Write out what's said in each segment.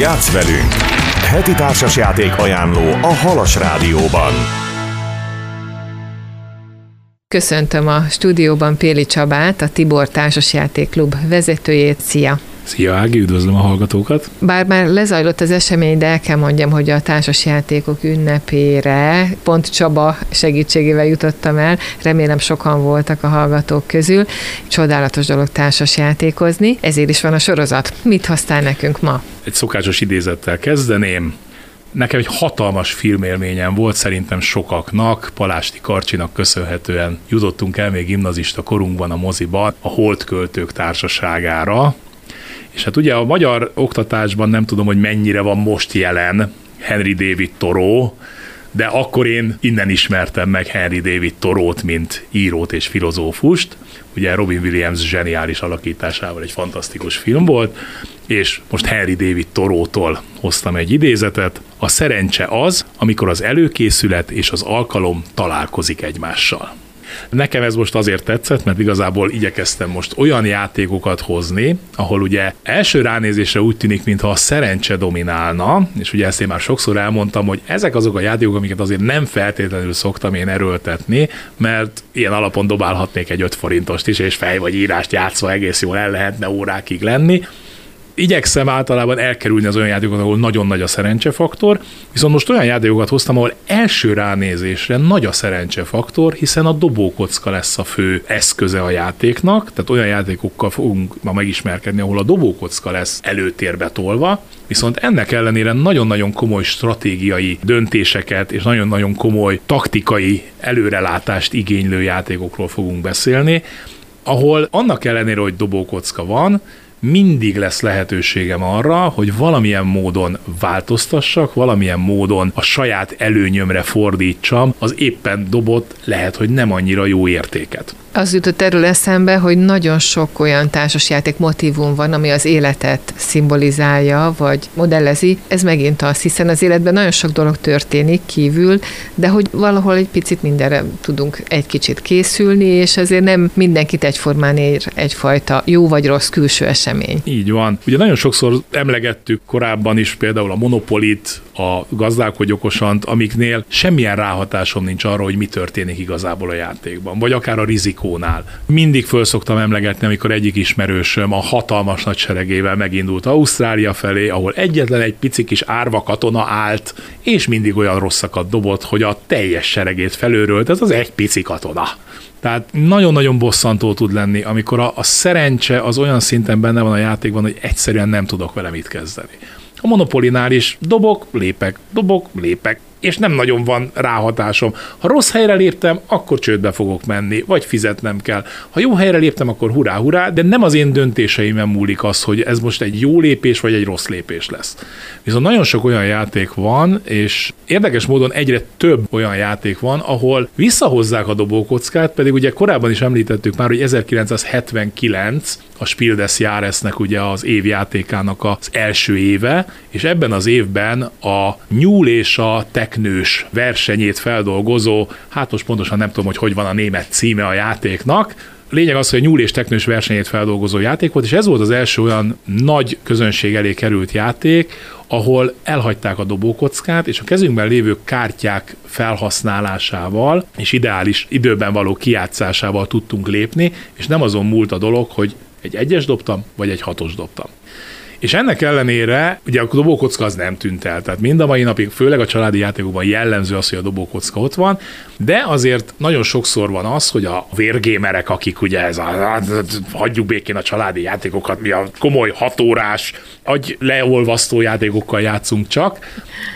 Játsz velünk! Heti társasjáték ajánló a Halas Rádióban. Köszöntöm a stúdióban Péli Csabát, a Tibor Társasjátékklub vezetőjét. Szia! Szia Ági, üdvözlöm a hallgatókat! Bár már lezajlott az esemény, de el kell mondjam, hogy a társasjátékok ünnepére pont Csaba segítségével jutottam el. Remélem sokan voltak a hallgatók közül. Csodálatos dolog társasjátékozni, ezért is van a sorozat. Mit használ nekünk ma? Egy szokásos idézettel kezdeném. Nekem egy hatalmas filmélményem volt, szerintem sokaknak, Palásti Karcsinak köszönhetően jutottunk el még gimnazista korunkban a moziban a Holdköltők társaságára, és hát ugye a magyar oktatásban nem tudom, hogy mennyire van most jelen Henry David Thoreau, de akkor én innen ismertem meg Henry David Torót, mint írót és filozófust. Ugye Robin Williams zseniális alakításával egy fantasztikus film volt, és most Henry David Torótól hoztam egy idézetet. A szerencse az, amikor az előkészület és az alkalom találkozik egymással. Nekem ez most azért tetszett, mert igazából igyekeztem most olyan játékokat hozni, ahol ugye első ránézésre úgy tűnik, mintha a szerencse dominálna, és ugye ezt én már sokszor elmondtam, hogy ezek azok a játékok, amiket azért nem feltétlenül szoktam én erőltetni, mert ilyen alapon dobálhatnék egy 5 forintost is, és fej vagy írást játszva egész jól el lehetne órákig lenni igyekszem általában elkerülni az olyan játékokat, ahol nagyon nagy a szerencsefaktor, viszont most olyan játékokat hoztam, ahol első ránézésre nagy a szerencsefaktor, hiszen a dobókocka lesz a fő eszköze a játéknak, tehát olyan játékokkal fogunk ma megismerkedni, ahol a dobókocka lesz előtérbe tolva, viszont ennek ellenére nagyon-nagyon komoly stratégiai döntéseket és nagyon-nagyon komoly taktikai előrelátást igénylő játékokról fogunk beszélni, ahol annak ellenére, hogy dobókocka van, mindig lesz lehetőségem arra, hogy valamilyen módon változtassak, valamilyen módon a saját előnyömre fordítsam az éppen dobott, lehet, hogy nem annyira jó értéket. Az jutott erről eszembe, hogy nagyon sok olyan társasjáték motivum van, ami az életet szimbolizálja, vagy modellezi. Ez megint az, hiszen az életben nagyon sok dolog történik kívül, de hogy valahol egy picit mindenre tudunk egy kicsit készülni, és azért nem mindenkit egyformán ér egyfajta jó vagy rossz külső esemény. Így van. Ugye nagyon sokszor emlegettük korábban is például a monopolit, a gazdálkodj okosant, amiknél semmilyen ráhatásom nincs arra, hogy mi történik igazából a játékban, vagy akár a rizikónál. Mindig föl szoktam emlegetni, amikor egyik ismerősöm a hatalmas nagy seregével megindult Ausztrália felé, ahol egyetlen egy pici kis árva katona állt, és mindig olyan rosszakat dobott, hogy a teljes seregét felőrölt, ez az egy pici katona. Tehát nagyon-nagyon bosszantó tud lenni, amikor a, a szerencse az olyan szinten benne van a játékban, hogy egyszerűen nem tudok vele mit kezdeni. A monopolinál is dobok, lépek, dobok, lépek, és nem nagyon van ráhatásom. Ha rossz helyre léptem, akkor csődbe fogok menni, vagy fizetnem kell. Ha jó helyre léptem, akkor hurrá, hurrá, de nem az én döntéseimen múlik az, hogy ez most egy jó lépés, vagy egy rossz lépés lesz. Viszont nagyon sok olyan játék van, és érdekes módon egyre több olyan játék van, ahol visszahozzák a dobókockát, pedig ugye korábban is említettük már, hogy 1979 a Spiel des ugye az évjátékának az első éve, és ebben az évben a nyúl és a teknős versenyét feldolgozó, hát most pontosan nem tudom, hogy hogy van a német címe a játéknak, lényeg az, hogy a nyúl és teknős versenyét feldolgozó játék volt, és ez volt az első olyan nagy közönség elé került játék, ahol elhagyták a dobókockát, és a kezünkben lévő kártyák felhasználásával és ideális időben való kijátszásával tudtunk lépni, és nem azon múlt a dolog, hogy egy egyes dobtam, vagy egy hatos dobtam. És ennek ellenére ugye a dobókocka az nem tűnt el. Tehát mind a mai napig, főleg a családi játékokban jellemző az, hogy a dobókocka ott van, de azért nagyon sokszor van az, hogy a vérgémerek, akik ugye ez a, hagyjuk békén a családi játékokat, mi a komoly hatórás, agy leolvasztó játékokkal játszunk csak,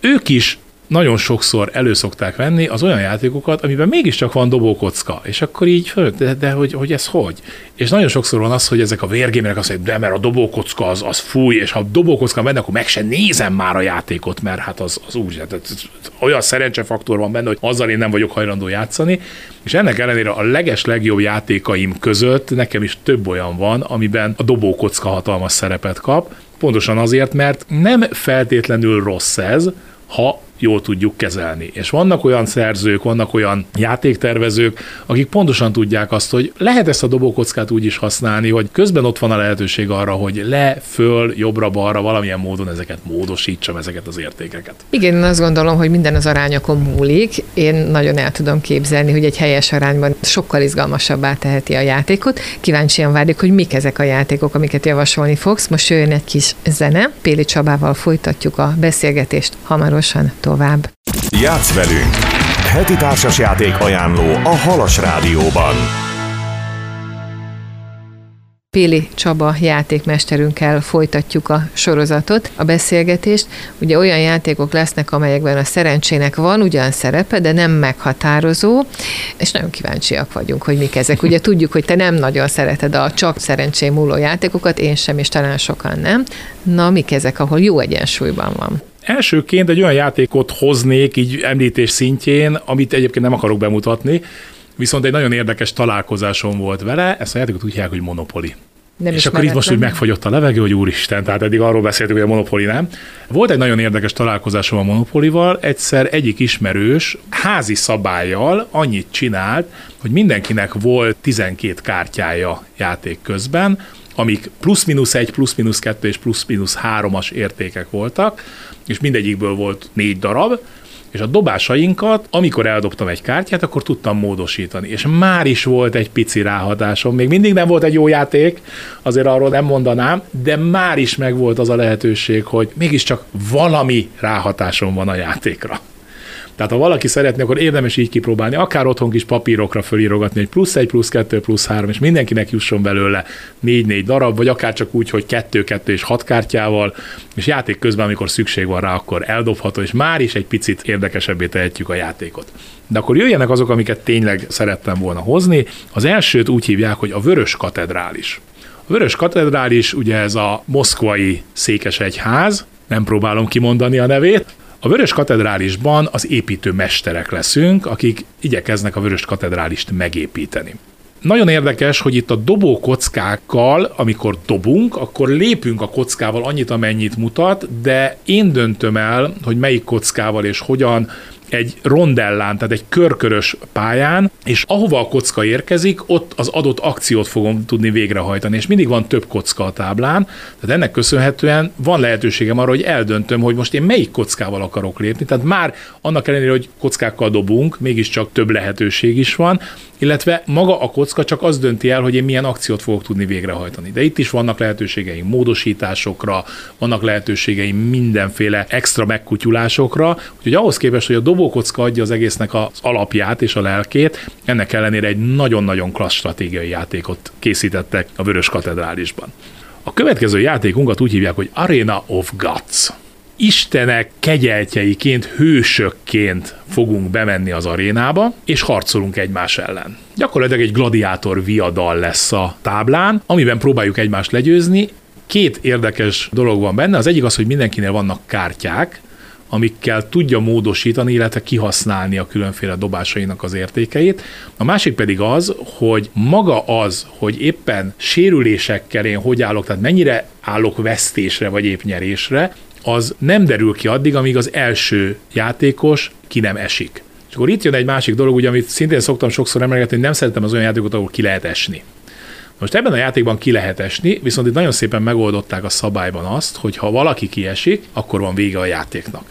ők is nagyon sokszor előszokták venni az olyan játékokat, amiben mégiscsak van dobókocka, és akkor így de, de hogy, hogy ez hogy? És nagyon sokszor van az, hogy ezek a vérgémerek azt mondják, de mert a dobókocka az, az fúj, és ha a dobókocka benne, akkor meg se nézem már a játékot, mert hát az, az úgy, tehát olyan szerencsefaktor van benne, hogy azzal én nem vagyok hajlandó játszani, és ennek ellenére a leges legjobb játékaim között nekem is több olyan van, amiben a dobókocka hatalmas szerepet kap, pontosan azért, mert nem feltétlenül rossz ez, ha jól tudjuk kezelni. És vannak olyan szerzők, vannak olyan játéktervezők, akik pontosan tudják azt, hogy lehet ezt a dobókockát úgy is használni, hogy közben ott van a lehetőség arra, hogy le, föl, jobbra-balra valamilyen módon ezeket módosítsam, ezeket az értékeket. Igen, én azt gondolom, hogy minden az arányokon múlik. Én nagyon el tudom képzelni, hogy egy helyes arányban sokkal izgalmasabbá teheti a játékot. Kíváncsian várjuk, hogy mik ezek a játékok, amiket javasolni fogsz. Most jöjjön egy kis zene. Péli Csabával folytatjuk a beszélgetést hamarosan tovább. Játsz velünk! Heti társasjáték ajánló a Halas Rádióban. Péli Csaba játékmesterünkkel folytatjuk a sorozatot, a beszélgetést. Ugye olyan játékok lesznek, amelyekben a szerencsének van ugyan szerepe, de nem meghatározó, és nagyon kíváncsiak vagyunk, hogy mik ezek. Ugye tudjuk, hogy te nem nagyon szereted a csak szerencsém múló játékokat, én sem, és talán sokan nem. Na, mik ezek, ahol jó egyensúlyban van? Elsőként egy olyan játékot hoznék így említés szintjén, amit egyébként nem akarok bemutatni, viszont egy nagyon érdekes találkozásom volt vele, ezt a játékot úgy hívják, hogy Monopoly. Nem és akkor itt most úgy megfagyott a levegő, hogy úristen, tehát eddig arról beszéltük, hogy a Monopoly nem. Volt egy nagyon érdekes találkozásom a Monopolival, egyszer egyik ismerős házi szabályjal annyit csinált, hogy mindenkinek volt 12 kártyája játék közben, amik plusz-minusz egy, plusz-minusz kettő és plusz-minusz háromas értékek voltak, és mindegyikből volt négy darab, és a dobásainkat, amikor eldobtam egy kártyát, akkor tudtam módosítani. És már is volt egy pici ráhatásom. Még mindig nem volt egy jó játék, azért arról nem mondanám, de már is megvolt az a lehetőség, hogy mégiscsak valami ráhatásom van a játékra. Tehát ha valaki szeretné, akkor érdemes így kipróbálni, akár otthon kis papírokra fölírogatni, hogy plusz egy, plusz kettő, plusz három, és mindenkinek jusson belőle négy-négy darab, vagy akár csak úgy, hogy kettő-kettő és hat kártyával, és játék közben, amikor szükség van rá, akkor eldobható, és már is egy picit érdekesebbé tehetjük a játékot. De akkor jöjjenek azok, amiket tényleg szerettem volna hozni. Az elsőt úgy hívják, hogy a Vörös Katedrális. A Vörös Katedrális, ugye ez a moszkvai székesegyház, nem próbálom kimondani a nevét, a Vörös Katedrálisban az építő mesterek leszünk, akik igyekeznek a Vörös Katedrálist megépíteni. Nagyon érdekes, hogy itt a dobó kockákkal, amikor dobunk, akkor lépünk a kockával annyit, amennyit mutat, de én döntöm el, hogy melyik kockával és hogyan egy rondellán, tehát egy körkörös pályán, és ahova a kocka érkezik, ott az adott akciót fogom tudni végrehajtani, és mindig van több kocka a táblán, tehát ennek köszönhetően van lehetőségem arra, hogy eldöntöm, hogy most én melyik kockával akarok lépni, tehát már annak ellenére, hogy kockákkal dobunk, mégiscsak több lehetőség is van, illetve maga a kocka csak az dönti el, hogy én milyen akciót fogok tudni végrehajtani. De itt is vannak lehetőségeim módosításokra, vannak lehetőségeim mindenféle extra megkutyulásokra, úgyhogy ahhoz képest, hogy a dobókocka adja az egésznek az alapját és a lelkét, ennek ellenére egy nagyon-nagyon klassz stratégiai játékot készítettek a Vörös Katedrálisban. A következő játékunkat úgy hívják, hogy Arena of Gods istenek kegyeltjeiként, hősökként fogunk bemenni az arénába, és harcolunk egymás ellen. Gyakorlatilag egy gladiátor viadal lesz a táblán, amiben próbáljuk egymást legyőzni. Két érdekes dolog van benne. Az egyik az, hogy mindenkinél vannak kártyák, amikkel tudja módosítani, illetve kihasználni a különféle dobásainak az értékeit. A másik pedig az, hogy maga az, hogy éppen sérülésekkel én hogy állok, tehát mennyire állok vesztésre vagy épp nyerésre, az nem derül ki addig, amíg az első játékos ki nem esik. És akkor itt jön egy másik dolog, ugye, amit szintén szoktam sokszor emlegetni, hogy nem szeretem az olyan játékot, ahol ki lehet esni. Most ebben a játékban ki lehet esni, viszont itt nagyon szépen megoldották a szabályban azt, hogy ha valaki kiesik, akkor van vége a játéknak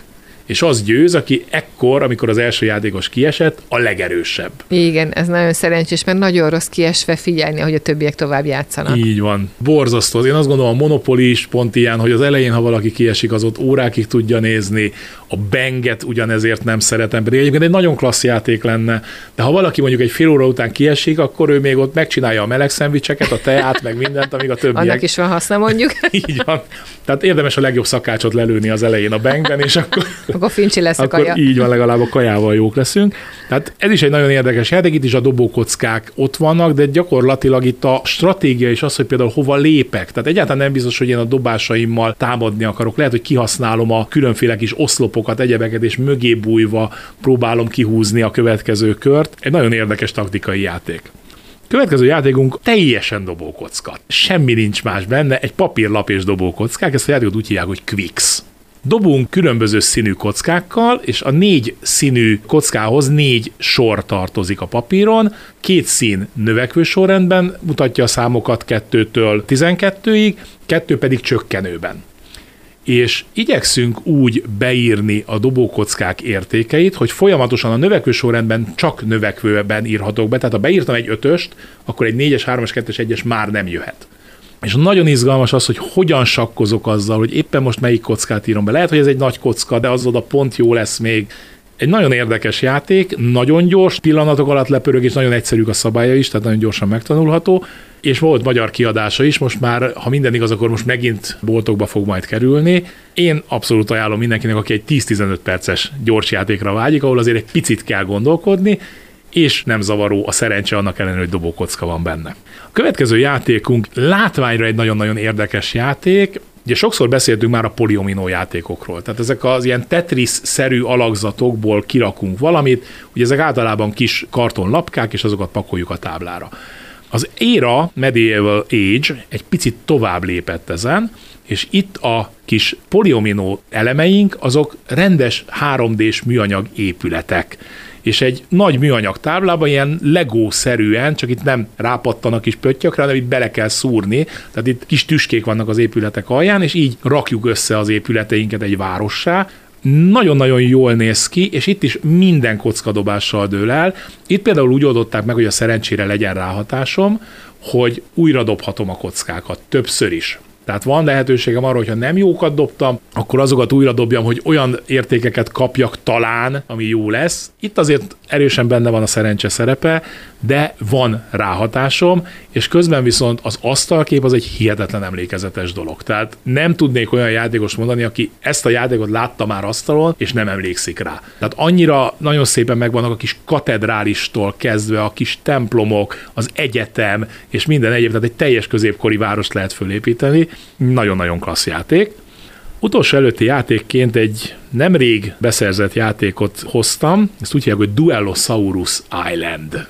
és az győz, aki ekkor, amikor az első játékos kiesett, a legerősebb. Igen, ez nagyon szerencsés, mert nagyon rossz kiesve figyelni, hogy a többiek tovább játszanak. Így van. Borzasztó. Én azt gondolom, a Monopoly is pont ilyen, hogy az elején, ha valaki kiesik, az ott órákig tudja nézni, a benget ugyanezért nem szeretem, pedig egyébként egy nagyon klassz játék lenne, de ha valaki mondjuk egy fél óra után kiesik, akkor ő még ott megcsinálja a meleg szendvicseket, a teát, meg mindent, amíg a többiek. Annak is van haszna mondjuk. Így van. Tehát érdemes a legjobb szakácsot lelőni az elején a bengben, és akkor, akkor fincsi lesz akkor a kaja. így van, legalább a kajával jók leszünk. Tehát ez is egy nagyon érdekes játék, itt is a dobókockák ott vannak, de gyakorlatilag itt a stratégia is az, hogy például hova lépek. Tehát egyáltalán nem biztos, hogy én a dobásaimmal támadni akarok. Lehet, hogy kihasználom a különféle kis oszlopokat, egyebeket, és mögé bújva próbálom kihúzni a következő kört. Egy nagyon érdekes taktikai játék. Következő játékunk teljesen dobókocka. Semmi nincs más benne, egy papírlap és dobókockák, ezt a játékot úgy hívják, hogy Quicks. Dobunk különböző színű kockákkal, és a négy színű kockához négy sor tartozik a papíron, két szín növekvő sorrendben mutatja a számokat 2-től 12-ig, kettő pedig csökkenőben és igyekszünk úgy beírni a dobókockák értékeit, hogy folyamatosan a növekvő sorrendben csak növekvőben írhatok be. Tehát ha beírtam egy ötöst, akkor egy négyes, hármas, kettes, egyes már nem jöhet. És nagyon izgalmas az, hogy hogyan sakkozok azzal, hogy éppen most melyik kockát írom be. Lehet, hogy ez egy nagy kocka, de az oda pont jó lesz még. Egy nagyon érdekes játék, nagyon gyors, pillanatok alatt lepörög, és nagyon egyszerű a szabálya is, tehát nagyon gyorsan megtanulható és volt magyar kiadása is, most már, ha minden igaz, akkor most megint boltokba fog majd kerülni. Én abszolút ajánlom mindenkinek, aki egy 10-15 perces gyors játékra vágyik, ahol azért egy picit kell gondolkodni, és nem zavaró a szerencse annak ellenére, hogy dobókocka van benne. A következő játékunk látványra egy nagyon-nagyon érdekes játék, Ugye sokszor beszéltünk már a poliominó játékokról, tehát ezek az ilyen Tetris-szerű alakzatokból kirakunk valamit, ugye ezek általában kis kartonlapkák, és azokat pakoljuk a táblára. Az éra Medieval Age egy picit tovább lépett ezen, és itt a kis poliominó elemeink, azok rendes 3D-s műanyag épületek és egy nagy műanyag táblában ilyen legó-szerűen, csak itt nem rápattanak is pöttyökre, hanem itt bele kell szúrni, tehát itt kis tüskék vannak az épületek alján, és így rakjuk össze az épületeinket egy várossá, nagyon-nagyon jól néz ki, és itt is minden kockadobással dől el. Itt például úgy oldották meg, hogy a szerencsére legyen ráhatásom, hogy újra dobhatom a kockákat, többször is. Tehát van lehetőségem arra, hogyha nem jókat dobtam, akkor azokat újra dobjam, hogy olyan értékeket kapjak talán, ami jó lesz. Itt azért erősen benne van a szerencse szerepe, de van ráhatásom, és közben viszont az asztalkép az egy hihetetlen emlékezetes dolog. Tehát nem tudnék olyan játékos mondani, aki ezt a játékot látta már asztalon, és nem emlékszik rá. Tehát annyira nagyon szépen megvannak a kis katedrálistól kezdve, a kis templomok, az egyetem, és minden egyéb, tehát egy teljes középkori várost lehet fölépíteni. Nagyon-nagyon klassz játék. Utolsó előtti játékként egy nemrég beszerzett játékot hoztam, ezt úgy hívják, hogy Duellosaurus Island.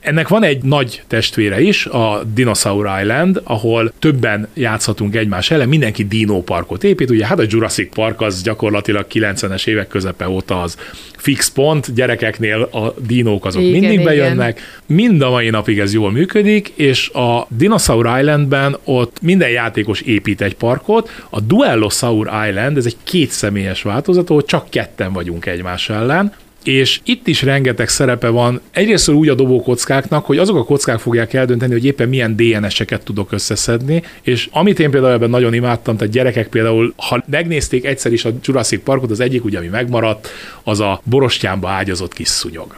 Ennek van egy nagy testvére is, a Dinosaur Island, ahol többen játszhatunk egymás ellen, mindenki Dino parkot épít, ugye hát a Jurassic Park az gyakorlatilag 90-es évek közepe óta az fix pont, gyerekeknél a dinók azok igen, mindig bejönnek, igen. mind a mai napig ez jól működik, és a Dinosaur Islandben ott minden játékos épít egy parkot, a Duellosaur Island, ez egy kétszemélyes változat, ahol csak ketten vagyunk egymás ellen, és itt is rengeteg szerepe van. Egyrészt úgy a dobókockáknak, hogy azok a kockák fogják eldönteni, hogy éppen milyen DNS-eket tudok összeszedni, és amit én például ebben nagyon imádtam, tehát gyerekek például, ha megnézték egyszer is a Jurassic Parkot, az egyik ugye, ami megmaradt, az a borostyánba ágyazott kis szúnyog.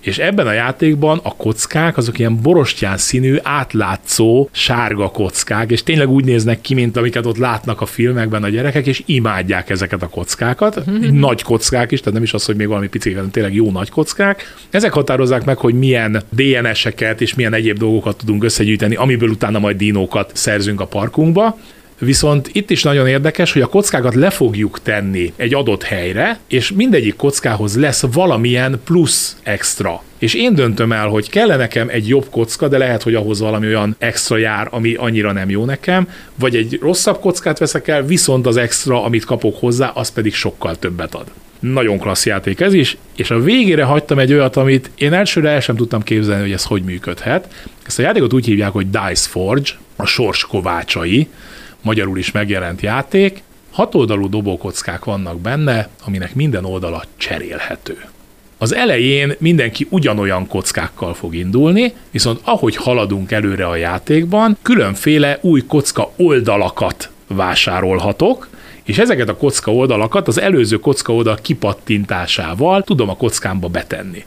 És ebben a játékban a kockák azok ilyen borostyán színű, átlátszó, sárga kockák, és tényleg úgy néznek ki, mint amiket ott látnak a filmekben a gyerekek, és imádják ezeket a kockákat. Nagy kockák is, tehát nem is az, hogy még valami picik, hanem tényleg jó nagy kockák. Ezek határozzák meg, hogy milyen DNS-eket és milyen egyéb dolgokat tudunk összegyűjteni, amiből utána majd dinókat szerzünk a parkunkba. Viszont itt is nagyon érdekes, hogy a kockákat le fogjuk tenni egy adott helyre, és mindegyik kockához lesz valamilyen plusz extra. És én döntöm el, hogy kell nekem egy jobb kocka, de lehet, hogy ahhoz valami olyan extra jár, ami annyira nem jó nekem, vagy egy rosszabb kockát veszek el, viszont az extra, amit kapok hozzá, az pedig sokkal többet ad. Nagyon klassz játék ez is, és a végére hagytam egy olyat, amit én elsőre el sem tudtam képzelni, hogy ez hogy működhet. Ezt a játékot úgy hívják, hogy Dice Forge, a sors kovácsai, magyarul is megjelent játék. Hatoldalú dobókockák vannak benne, aminek minden oldala cserélhető. Az elején mindenki ugyanolyan kockákkal fog indulni, viszont ahogy haladunk előre a játékban, különféle új kocka oldalakat vásárolhatok, és ezeket a kocka oldalakat az előző kocka oldal kipattintásával tudom a kockámba betenni.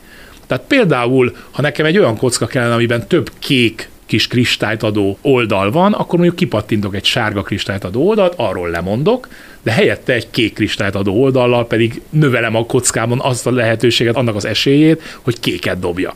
Tehát például, ha nekem egy olyan kocka kellene, amiben több kék kis kristályt adó oldal van, akkor mondjuk kipattintok egy sárga kristályt adó oldalt, arról lemondok, de helyette egy kék kristályt adó oldallal pedig növelem a kockámon azt a lehetőséget, annak az esélyét, hogy kéket dobjak.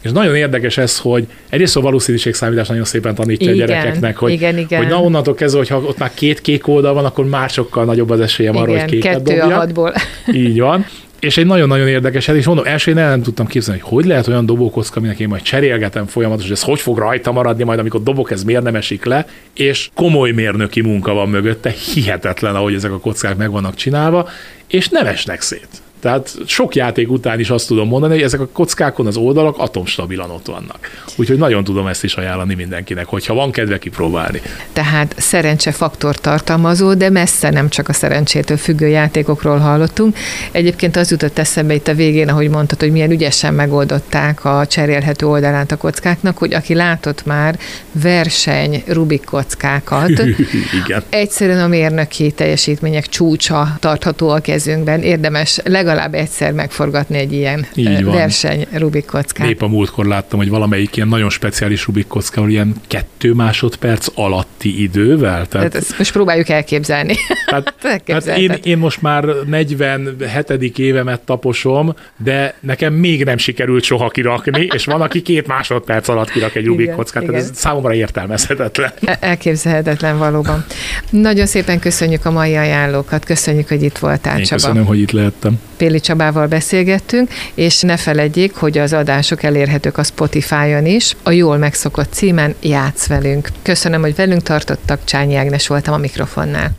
És nagyon érdekes ez, hogy egyrészt a valószínűségszámítás nagyon szépen tanítja igen, a gyerekeknek, hogy, igen, igen. hogy na onnantól kezdve, hogyha ott már két kék oldal van, akkor már sokkal nagyobb az esélyem igen, arra, hogy kéket kettő dobjak. a hatból. Így van. és egy nagyon-nagyon érdekes, és mondom, első én el nem tudtam képzelni, hogy hogy lehet olyan dobókocka, aminek én majd cserélgetem folyamatosan, hogy ez hogy fog rajta maradni majd, amikor dobok, ez miért nem esik le, és komoly mérnöki munka van mögötte, hihetetlen, ahogy ezek a kockák meg vannak csinálva, és nem esnek szét. Tehát sok játék után is azt tudom mondani, hogy ezek a kockákon az oldalak atomstabilan ott vannak. Úgyhogy nagyon tudom ezt is ajánlani mindenkinek, hogyha van kedve kipróbálni. Tehát szerencsefaktor tartalmazó, de messze nem csak a szerencsétől függő játékokról hallottunk. Egyébként az jutott eszembe itt a végén, ahogy mondtad, hogy milyen ügyesen megoldották a cserélhető oldalát a kockáknak, hogy aki látott már verseny Rubik kockákat, Igen. egyszerűen a mérnöki teljesítmények csúcsa tartható a kezünkben, érdemes legalább legalább egyszer megforgatni egy ilyen Így van. verseny Rubik kockát. Épp a múltkor láttam, hogy valamelyik ilyen nagyon speciális Rubik kocka, ilyen kettő másodperc alatti idővel. Tehát, hát ezt most próbáljuk elképzelni. Tehát, hát én, én most már 47. évemet taposom, de nekem még nem sikerült soha kirakni, és van, aki két másodperc alatt kirak egy Rubik igen, kockát, igen. tehát ez számomra értelmezhetetlen. E- elképzelhetetlen valóban. Nagyon szépen köszönjük a mai ajánlókat, köszönjük, hogy itt voltál, Én Csaba. köszönöm, hogy itt lehettem. Péli Csabával beszélgettünk, és ne feledjék, hogy az adások elérhetők a Spotify-on is, a jól megszokott címen Játsz velünk. Köszönöm, hogy velünk tartottak, Csányi Ágnes voltam a mikrofonnál.